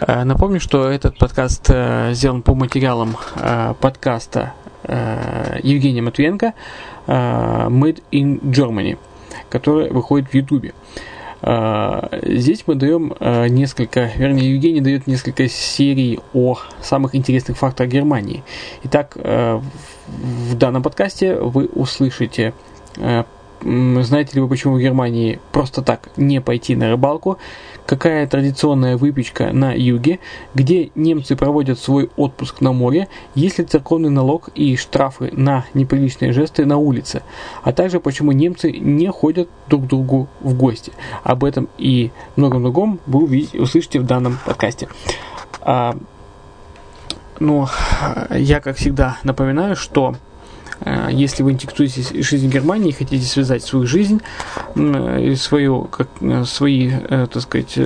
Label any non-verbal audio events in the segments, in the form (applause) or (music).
Э, напомню, что этот подкаст э, сделан по материалам э, подкаста Евгения Матвенко Made in Germany, который выходит в Ютубе. Здесь мы даем несколько, вернее, Евгений дает несколько серий о самых интересных фактах Германии. Итак, в данном подкасте вы услышите знаете ли вы, почему в Германии просто так не пойти на рыбалку? Какая традиционная выпечка на юге? Где немцы проводят свой отпуск на море? Есть ли церковный налог и штрафы на неприличные жесты на улице? А также почему немцы не ходят друг к другу в гости? Об этом и многом другом вы увидите, услышите в данном подкасте. А, ну, я, как всегда, напоминаю, что если вы интересуетесь жизнью Германии и хотите связать свою жизнь и свою, как, э, свои, э, так сказать,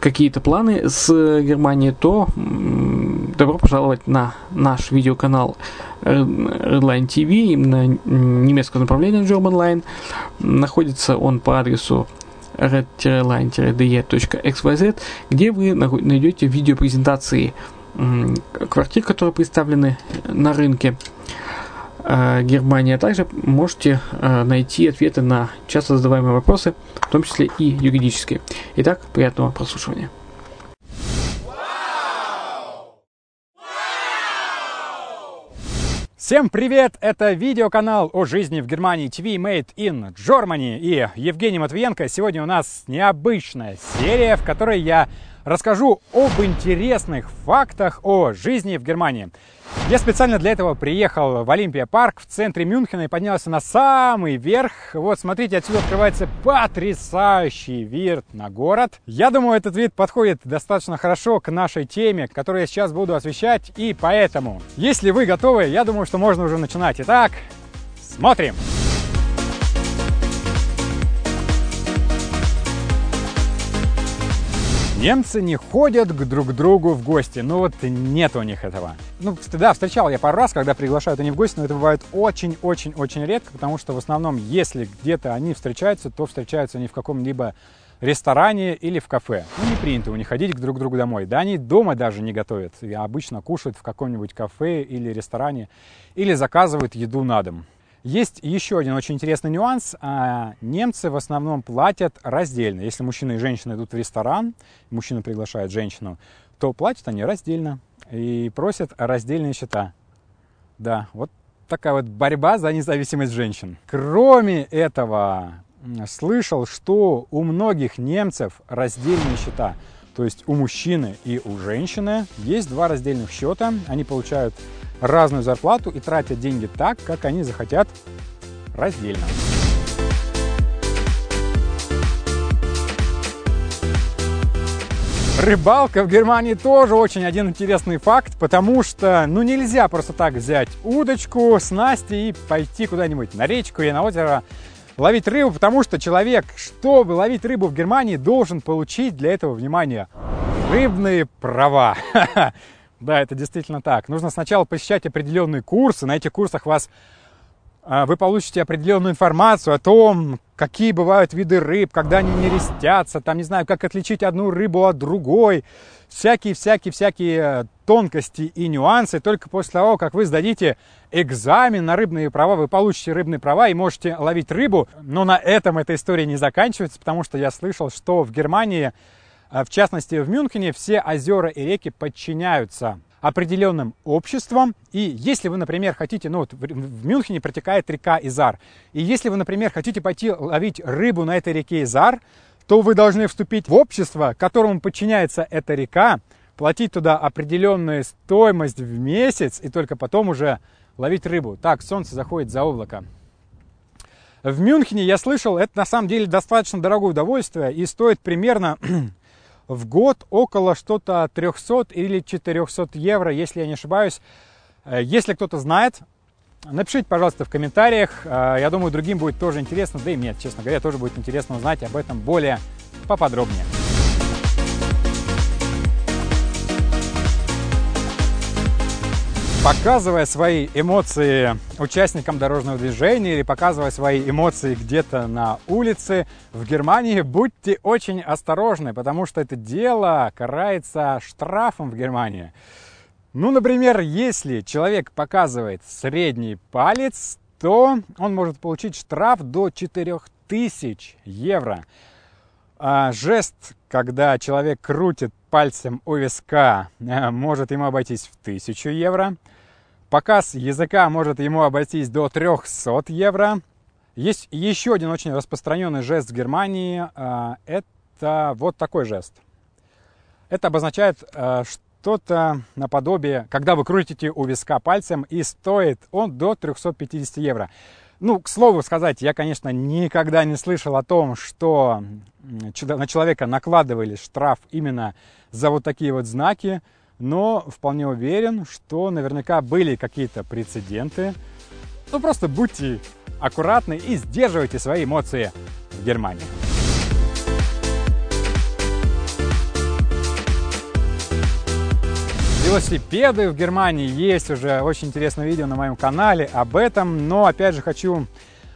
какие-то планы с Германией, то добро пожаловать на наш видеоканал Redline TV, на немецкое направление German Line. Находится он по адресу red-line-de.xyz, где вы найдете видеопрезентации презентации квартир, которые представлены на рынке э, Германии, а также можете э, найти ответы на часто задаваемые вопросы, в том числе и юридические. Итак, приятного прослушивания. Всем привет! Это видеоканал о жизни в Германии TV Made in Germany и Евгений Матвиенко. Сегодня у нас необычная серия, в которой я расскажу об интересных фактах о жизни в Германии. Я специально для этого приехал в Олимпия парк в центре Мюнхена и поднялся на самый верх. Вот, смотрите, отсюда открывается потрясающий вид на город. Я думаю, этот вид подходит достаточно хорошо к нашей теме, которую я сейчас буду освещать. И поэтому, если вы готовы, я думаю, что можно уже начинать. Итак, смотрим! Немцы не ходят к друг другу в гости. Ну вот нет у них этого. Ну, да, встречал я пару раз, когда приглашают они в гости, но это бывает очень-очень-очень редко, потому что в основном, если где-то они встречаются, то встречаются они в каком-либо ресторане или в кафе. Ну, не принято у них ходить к друг другу домой. Да, они дома даже не готовят. И обычно кушают в каком-нибудь кафе или ресторане, или заказывают еду на дом. Есть еще один очень интересный нюанс. А, немцы в основном платят раздельно. Если мужчина и женщина идут в ресторан, мужчина приглашает женщину, то платят они раздельно и просят раздельные счета. Да, вот такая вот борьба за независимость женщин. Кроме этого, слышал, что у многих немцев раздельные счета. То есть у мужчины и у женщины есть два раздельных счета. Они получают разную зарплату и тратят деньги так, как они захотят раздельно. Рыбалка в Германии тоже очень один интересный факт, потому что ну нельзя просто так взять удочку, снасти и пойти куда-нибудь на речку или на озеро ловить рыбу, потому что человек, чтобы ловить рыбу в Германии, должен получить для этого, внимание, рыбные права. (laughs) Да, это действительно так. Нужно сначала посещать определенные курсы. На этих курсах вас вы получите определенную информацию о том, какие бывают виды рыб, когда они не рестятся, там, не знаю, как отличить одну рыбу от другой, всякие-всякие-всякие э, тонкости и нюансы. Только после того, как вы сдадите экзамен на рыбные права, вы получите рыбные права и можете ловить рыбу. Но на этом эта история не заканчивается, потому что я слышал, что в Германии а в частности, в Мюнхене все озера и реки подчиняются определенным обществам. И если вы, например, хотите, ну вот в Мюнхене протекает река Изар, и если вы, например, хотите пойти ловить рыбу на этой реке Изар, то вы должны вступить в общество, которому подчиняется эта река, платить туда определенную стоимость в месяц, и только потом уже ловить рыбу. Так, солнце заходит за облако. В Мюнхене, я слышал, это на самом деле достаточно дорогое удовольствие и стоит примерно (clears throat) в год около что-то 300 или 400 евро, если я не ошибаюсь. Э, если кто-то знает, напишите, пожалуйста, в комментариях. Э, я думаю, другим будет тоже интересно, да и мне, честно говоря, тоже будет интересно узнать об этом более поподробнее. Показывая свои эмоции участникам дорожного движения или показывая свои эмоции где-то на улице в Германии, будьте очень осторожны, потому что это дело карается штрафом в Германии. Ну, например, если человек показывает средний палец, то он может получить штраф до 4000 евро. А жест, когда человек крутит пальцем у виска, э, может ему обойтись в 1000 евро. Показ языка может ему обойтись до 300 евро. Есть еще один очень распространенный жест в Германии. Э, это вот такой жест. Это обозначает э, что-то наподобие, когда вы крутите у виска пальцем, и стоит он до 350 евро. Ну, к слову сказать, я, конечно, никогда не слышал о том, что на человека накладывали штраф именно за вот такие вот знаки, но вполне уверен, что наверняка были какие-то прецеденты. Ну, просто будьте аккуратны и сдерживайте свои эмоции в Германии. велосипеды в Германии. Есть уже очень интересное видео на моем канале об этом. Но опять же хочу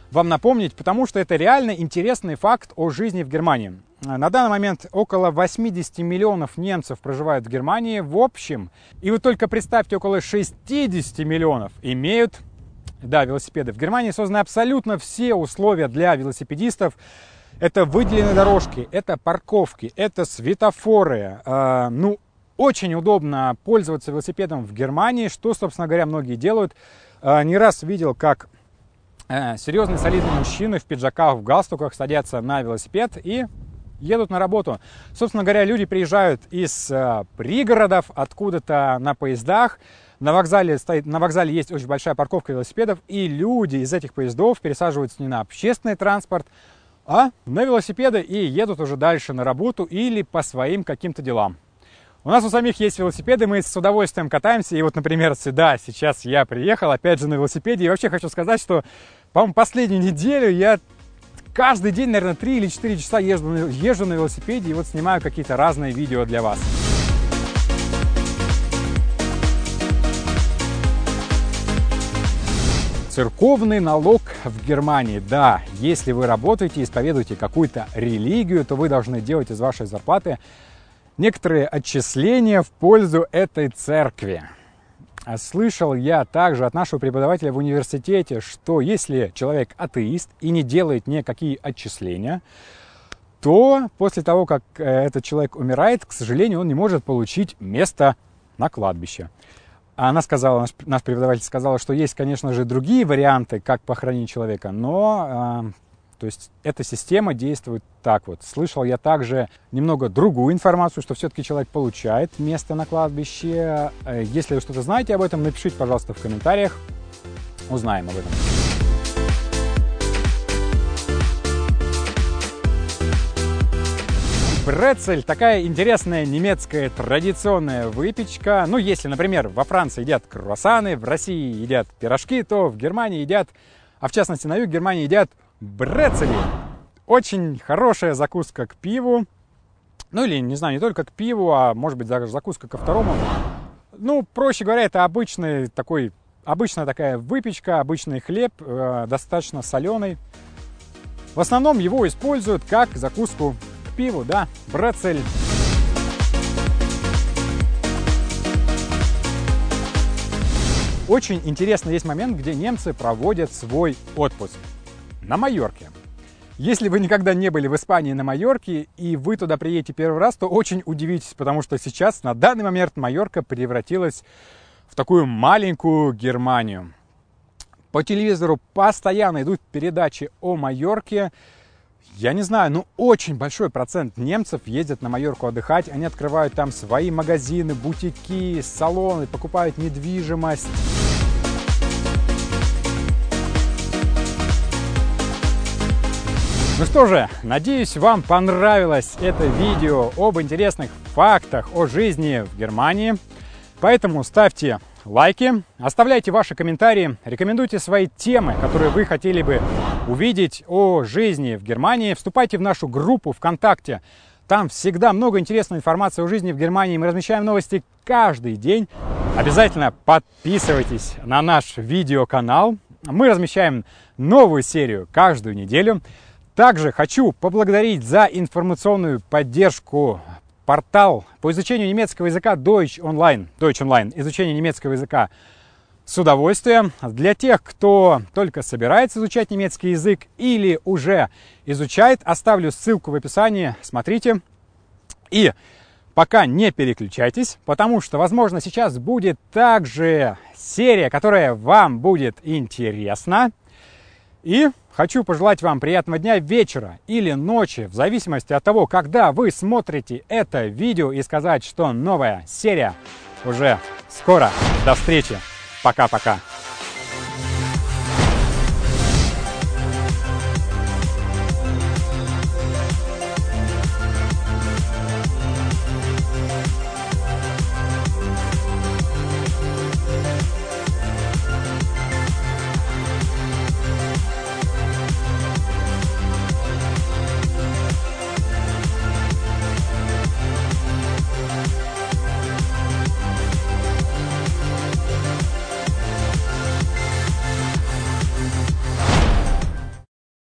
вам напомнить, потому что это реально интересный факт о жизни в Германии. На данный момент около 80 миллионов немцев проживают в Германии в общем. И вы только представьте, около 60 миллионов имеют да, велосипеды. В Германии созданы абсолютно все условия для велосипедистов. Это выделенные дорожки, это парковки, это светофоры. Э, ну, очень удобно пользоваться велосипедом в Германии, что, собственно говоря, многие делают. А, не раз видел, как э, серьезные солидные мужчины в пиджаках, в галстуках садятся на велосипед и едут на работу. Собственно говоря, люди приезжают из э, пригородов, откуда-то на поездах. На вокзале, стоит, на вокзале есть очень большая парковка велосипедов, и люди из этих поездов пересаживаются не на общественный транспорт, а на велосипеды и едут уже дальше на работу или по своим каким-то делам. У нас у самих есть велосипеды, мы с удовольствием катаемся. И вот, например, сюда сейчас я приехал, опять же, на велосипеде. И вообще хочу сказать, что, по-моему, последнюю неделю я каждый день, наверное, 3 или 4 часа езжу, езжу на велосипеде и вот снимаю какие-то разные видео для вас. Церковный налог в Германии. Да, если вы работаете, исповедуете какую-то религию, то вы должны делать из вашей зарплаты некоторые отчисления в пользу этой церкви. А слышал я также от нашего преподавателя в университете, что если человек атеист и не делает никакие отчисления, то после того, как э, этот человек умирает, к сожалению, он не может получить место на кладбище. Она сказала, наш, наш преподаватель сказала, что есть, конечно же, другие варианты, как похоронить человека, но то есть эта система действует так вот. Слышал я также немного другую информацию, что все-таки человек получает место на кладбище. Э, если вы что-то знаете об этом, напишите, пожалуйста, в комментариях. Узнаем об этом. Брецель – такая интересная немецкая традиционная выпечка. Ну, если, например, во Франции едят круассаны, в России едят пирожки, то в Германии едят, а в частности на юге Германии едят брецели. Очень хорошая закуска к пиву. Ну или, не знаю, не только к пиву, а может быть даже закуска ко второму. Ну, проще говоря, это обычный такой, обычная такая выпечка, обычный хлеб, э, достаточно соленый. В основном его используют как закуску к пиву, да, брецель. Очень интересный есть момент, где немцы проводят свой отпуск на Майорке. Если вы никогда не были в Испании на Майорке, и вы туда приедете первый раз, то очень удивитесь, потому что сейчас, на данный момент, Майорка превратилась в такую маленькую Германию. По телевизору постоянно идут передачи о Майорке. Я не знаю, ну очень большой процент немцев ездят на Майорку отдыхать. Они открывают там свои магазины, бутики, салоны, покупают недвижимость. Ну что же, надеюсь, вам понравилось это видео об интересных фактах о жизни в Германии. Поэтому ставьте лайки, оставляйте ваши комментарии, рекомендуйте свои темы, которые вы хотели бы увидеть о жизни в Германии. Вступайте в нашу группу ВКонтакте. Там всегда много интересной информации о жизни в Германии. Мы размещаем новости каждый день. Обязательно подписывайтесь на наш видеоканал. Мы размещаем новую серию каждую неделю. Также хочу поблагодарить за информационную поддержку портал по изучению немецкого языка Deutsch Online. Deutsch Online. Изучение немецкого языка с удовольствием. Для тех, кто только собирается изучать немецкий язык или уже изучает, оставлю ссылку в описании. Смотрите. И пока не переключайтесь, потому что, возможно, сейчас будет также серия, которая вам будет интересна. И хочу пожелать вам приятного дня, вечера или ночи, в зависимости от того, когда вы смотрите это видео, и сказать, что новая серия уже скоро. До встречи! Пока-пока!